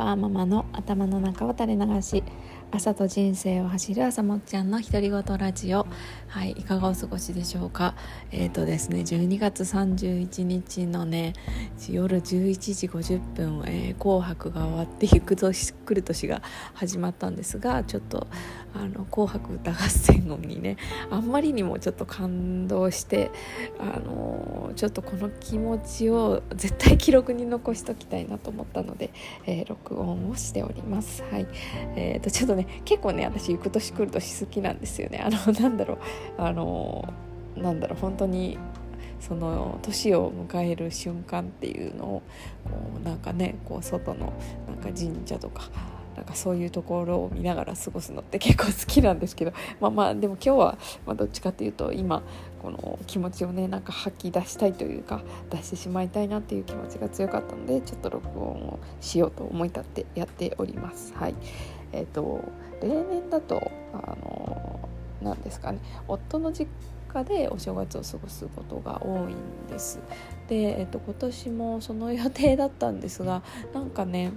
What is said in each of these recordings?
パーママの頭の中を垂れ流し朝と人生を走る朝もっちゃんの独り言ラジオ。はいいかがお過ごしでしょうか？えっ、ー、とですね12月31日のね夜11時50分、えー、紅白が終わってゆく年来る年が始まったんですがちょっとあの紅白歌合戦後にねあんまりにもちょっと感動してあのちょっとこの気持ちを絶対記録に残しときたいなと思ったので、えー、録音をしております。はい。えーとちょっと結構ね私行く年来る年好きなんですよね。あの なんだろう。あのなんだろう。本当にその年を迎える瞬間っていうのをこうなんかねこう外のなんか神社とかなんかそういうところを見ながら過ごすのって結構好きなんですけどまあまあでも今日はまどっちかっていうと今この気持ちをねなんか吐き出したいというか出してしまいたいなっていう気持ちが強かったのでちょっと録音をしようと思い立ってやっております。はいえーと、例年だとあのなんですかね夫の実家でお正月を過ごすことが多いんです。で、えーと、今年もその予定だったんですがなんかね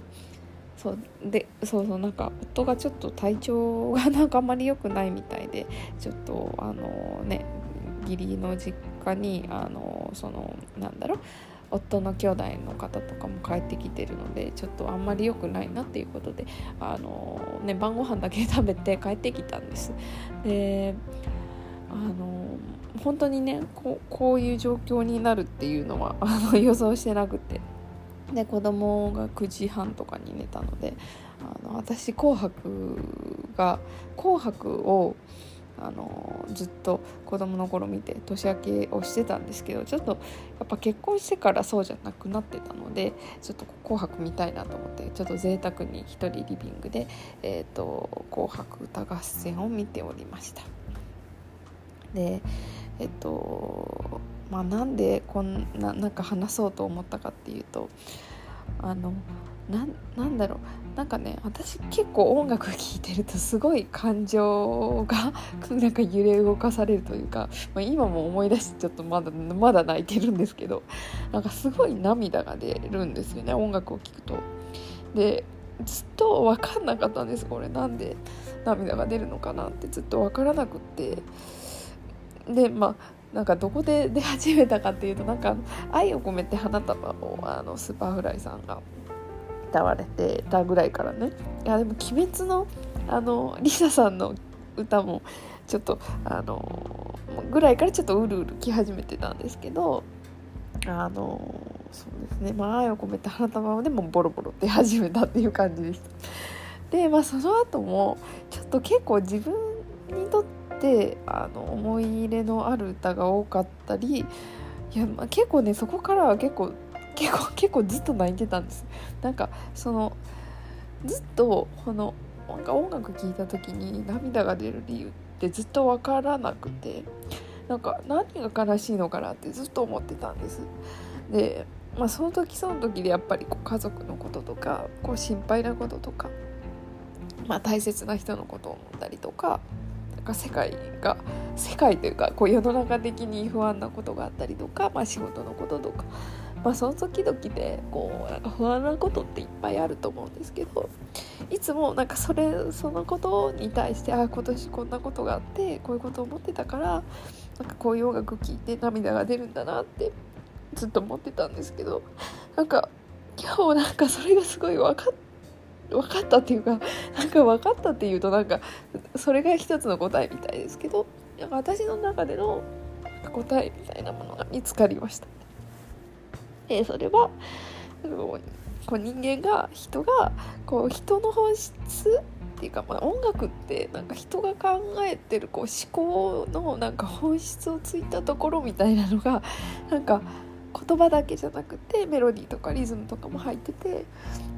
そうでそうそうなんか夫がちょっと体調が なんかあんまり良くないみたいでちょっとあのね義理の実家にあのそのなんだろう夫の兄弟の方とかも帰ってきてるのでちょっとあんまり良くないなっていうことであの、ね、晩ご飯だけ 食べて帰ってきたんです。であの本当にねここういう状況になるっていうのはあの予想してなくてで子供が9時半とかに寝たのであの私「紅白」が「紅白」をあのずっと子供の頃見て年明けをしてたんですけどちょっとやっぱ結婚してからそうじゃなくなってたのでちょっと「紅白」見たいなと思ってちょっと贅沢に一人リビングで「えーと、紅白歌合戦」を見ておりました。でえっとまあなんでこんななんか話そうと思ったかっていうとあのなんだろう。なんかね私結構音楽聴いてるとすごい感情が なんか揺れ動かされるというか、まあ、今も思い出してちょっとまだまだ泣いてるんですけどなんかすごい涙が出るんですよね音楽を聴くと。でずっと分かんなかったんです。これなんで涙が出るのかなってずっと分からなくって。でまあなんかどこで出始めたかっていうとなんか「愛を込めて花束を」あの Superfly さんが歌われてたぐらいからねいやでも「鬼滅の」あのリサさんの歌もちょっとあのぐらいからちょっとうるうるき始めてたんですけどあのそうですねまあ愛を込めて花束でもボロボロ出始めたっていう感じでした。でまあその後もちょっと結構自分にとってあの思い入れのある歌が多かったりいや、まあ、結構ねそこからは結構結構結構ずっと泣いてたんです。なんかそのずっとこの音楽聴いた時に涙が出る理由ってずっと分からなくてなんか何が悲しいのかなってずっと思ってたんです。でまあその時その時でやっぱりこう家族のこととかこう心配なこととか、まあ、大切な人のことを思ったりとかか世界が世界というかこう世の中的に不安なことがあったりとか、まあ、仕事のこととかまあ、その時々でこうなんか不安なことっていっぱいあると思うんですけどいつもなんかそれそのことに対してあ今年こんなことがあってこういうことを思ってたからなんかこういう音楽聴いて涙が出るんだなってずっと思ってたんですけどなんか今日なんかそれがすごい分かって分かったっていうかなんか分かったっていうとなんかそれが一つの答えみたいですけどなんか私の中での答えみたいなものが見つかりました。えー、それはこう人間が人がこう人の本質っていうか、まあ、音楽ってなんか人が考えてるこう思考のなんか本質をついたところみたいなのがなんか言葉だけじゃなくてメロディーとかリズムとかも入ってて、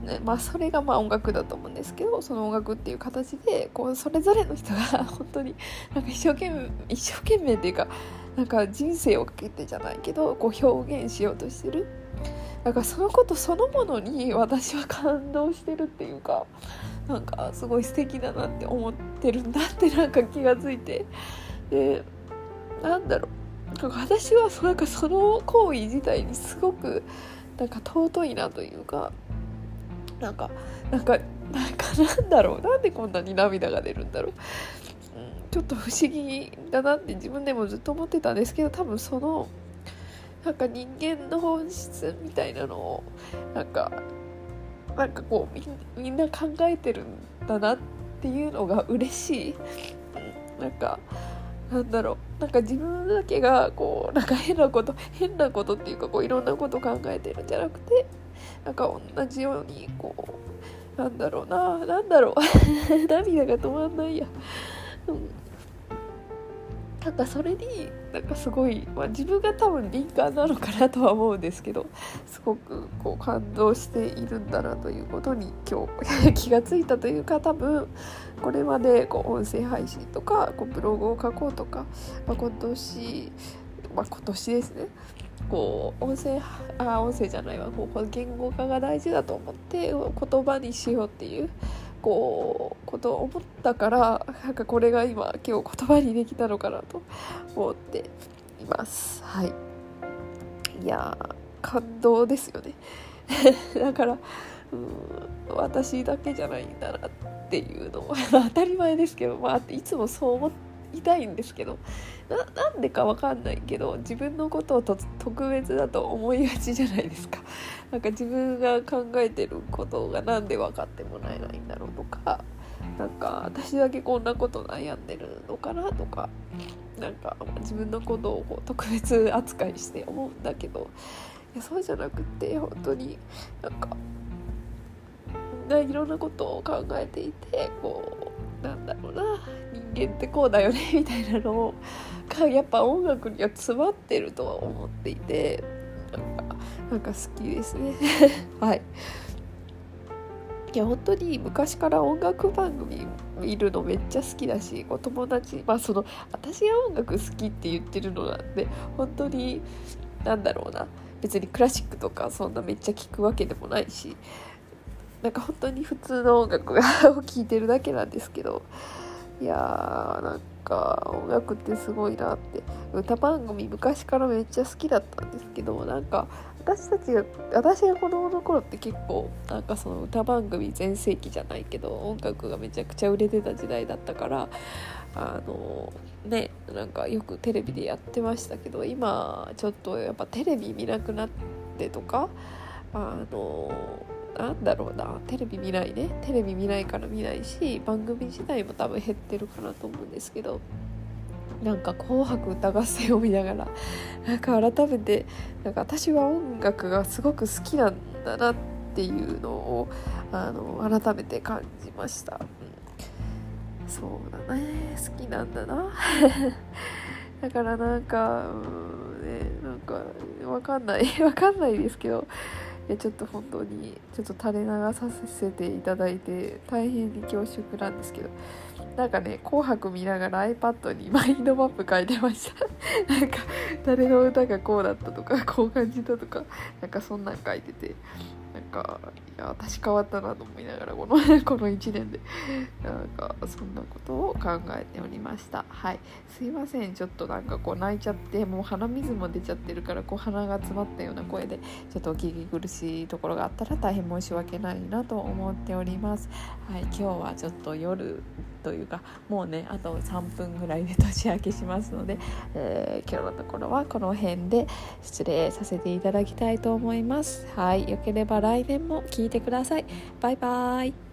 ねまあ、それがまあ音楽だと思うんですけどその音楽っていう形でこうそれぞれの人が本当になんか一生懸命一生懸命っていうかなんか人生をかけてじゃないけどこう表現しようとしてる。だからそのことそのものに私は感動してるっていうかなんかすごい素敵だなって思ってるんだってなんか気がついて。でなんだろう。私はそなんかその行為自体にすごくなんか尊いなというかなんかなんかなんかなんだろうなんでこんなに涙が出るんだろう、うん、ちょっと不思議だなって自分でもずっと思ってたんですけど多分そのなんか人間の本質みたいなのをなんかなんかこうみんな考えてるんだなっていうのが嬉しい、うん、なんかなんだろう。なんか自分だけがこうなんか変なこと変なことっていうかこういろんなこと考えてるんじゃなくてなんか同じようにこうなんだろうななんだろう。涙が止まんないや、うん、なんかそれになんかすごい、まあ、自分が多分敏感なのかなとは思うんですけど すごくこう感動しているんだなということに今日気がついたというか多分これまでこう音声配信とかこうブログを書こうとか、まあ、今年、まあ、今年ですね。こう音声あ音声じゃないわ。こう言語化が大事だと思って言葉にしようっていうこうことを思ったからなんかこれが今今日言葉にできたのかなと思っています。はい。いや感動ですよね。だからうん私だけじゃないんだなっていうのは 当たり前ですけど、まあ、いつもそう思いたいんですけどなんでか分かんないけど自分のことを特別だと思いがちじゃないですか。なんか自分が考えてることが何で分かってもらえないんだろうとかなんか私だけこんなこと悩んでるのかなとかなんか自分のことをこう特別扱いして思うんだけどいやそうじゃなくて本当になんかいろんなことを考えていてこうなんだろうな間ってこうだよね みたいなのを。やっぱ音楽には詰まってるとは思っていて。なんかなんか好きですね。はい。いや本当に昔から音楽番組見るのめっちゃ好きだしお友達まあその私が音楽好きって言ってるのなんで本当になんだろうな。別にクラシックとかそんなめっちゃ聴くわけでもないしなんか本当に普通の音楽 を聴いてるだけなんですけどいやーなんか音楽ってすごいなって。歌番組昔からめっちゃ好きだったんですけどなんか私たちが私が子供の頃って結構なんかその歌番組全盛期じゃないけど音楽がめちゃくちゃ売れてた時代だったからあのねなんかよくテレビでやってましたけど今ちょっとやっぱテレビ見なくなってとかあのなんだろうな。テレビ見ないね。テレビ見ないから見ないし番組自体も多分減ってるかなと思うんですけど。なんか「紅白歌合戦」を見ながらなんか改めてなんか私は音楽がすごく好きなんだなっていうのをあの改めて感じました、うん、そうだね。好きなんだな。だからなんか、うんね、なんかわかんない。わかんないですけど。いやちょっと本当にちょっと垂れ流させていただいて大変に恐縮なんですけどなんかね「紅白」見ながら iPad にマインドマップ書いてました。なんか誰の歌がこうだったとかこう感じたとかなんかそんなん書いてて。なんかいや私変わったなと思いながらこの この1年で。なんかそんなことを考えておりました。はい。すいません。ちょっとなんかこう泣いちゃってもう鼻水も出ちゃってるからこう鼻が詰まったような声でちょっとお聞き苦しいところがあったら大変申し訳ないなと思っております。はい。今日はちょっと夜というかもうねあと3分ぐらいで年明けしますので、えー、今日のところはこの辺で失礼させていただきたいと思います。はい。よければ来年も聞いてください。バイバーイ。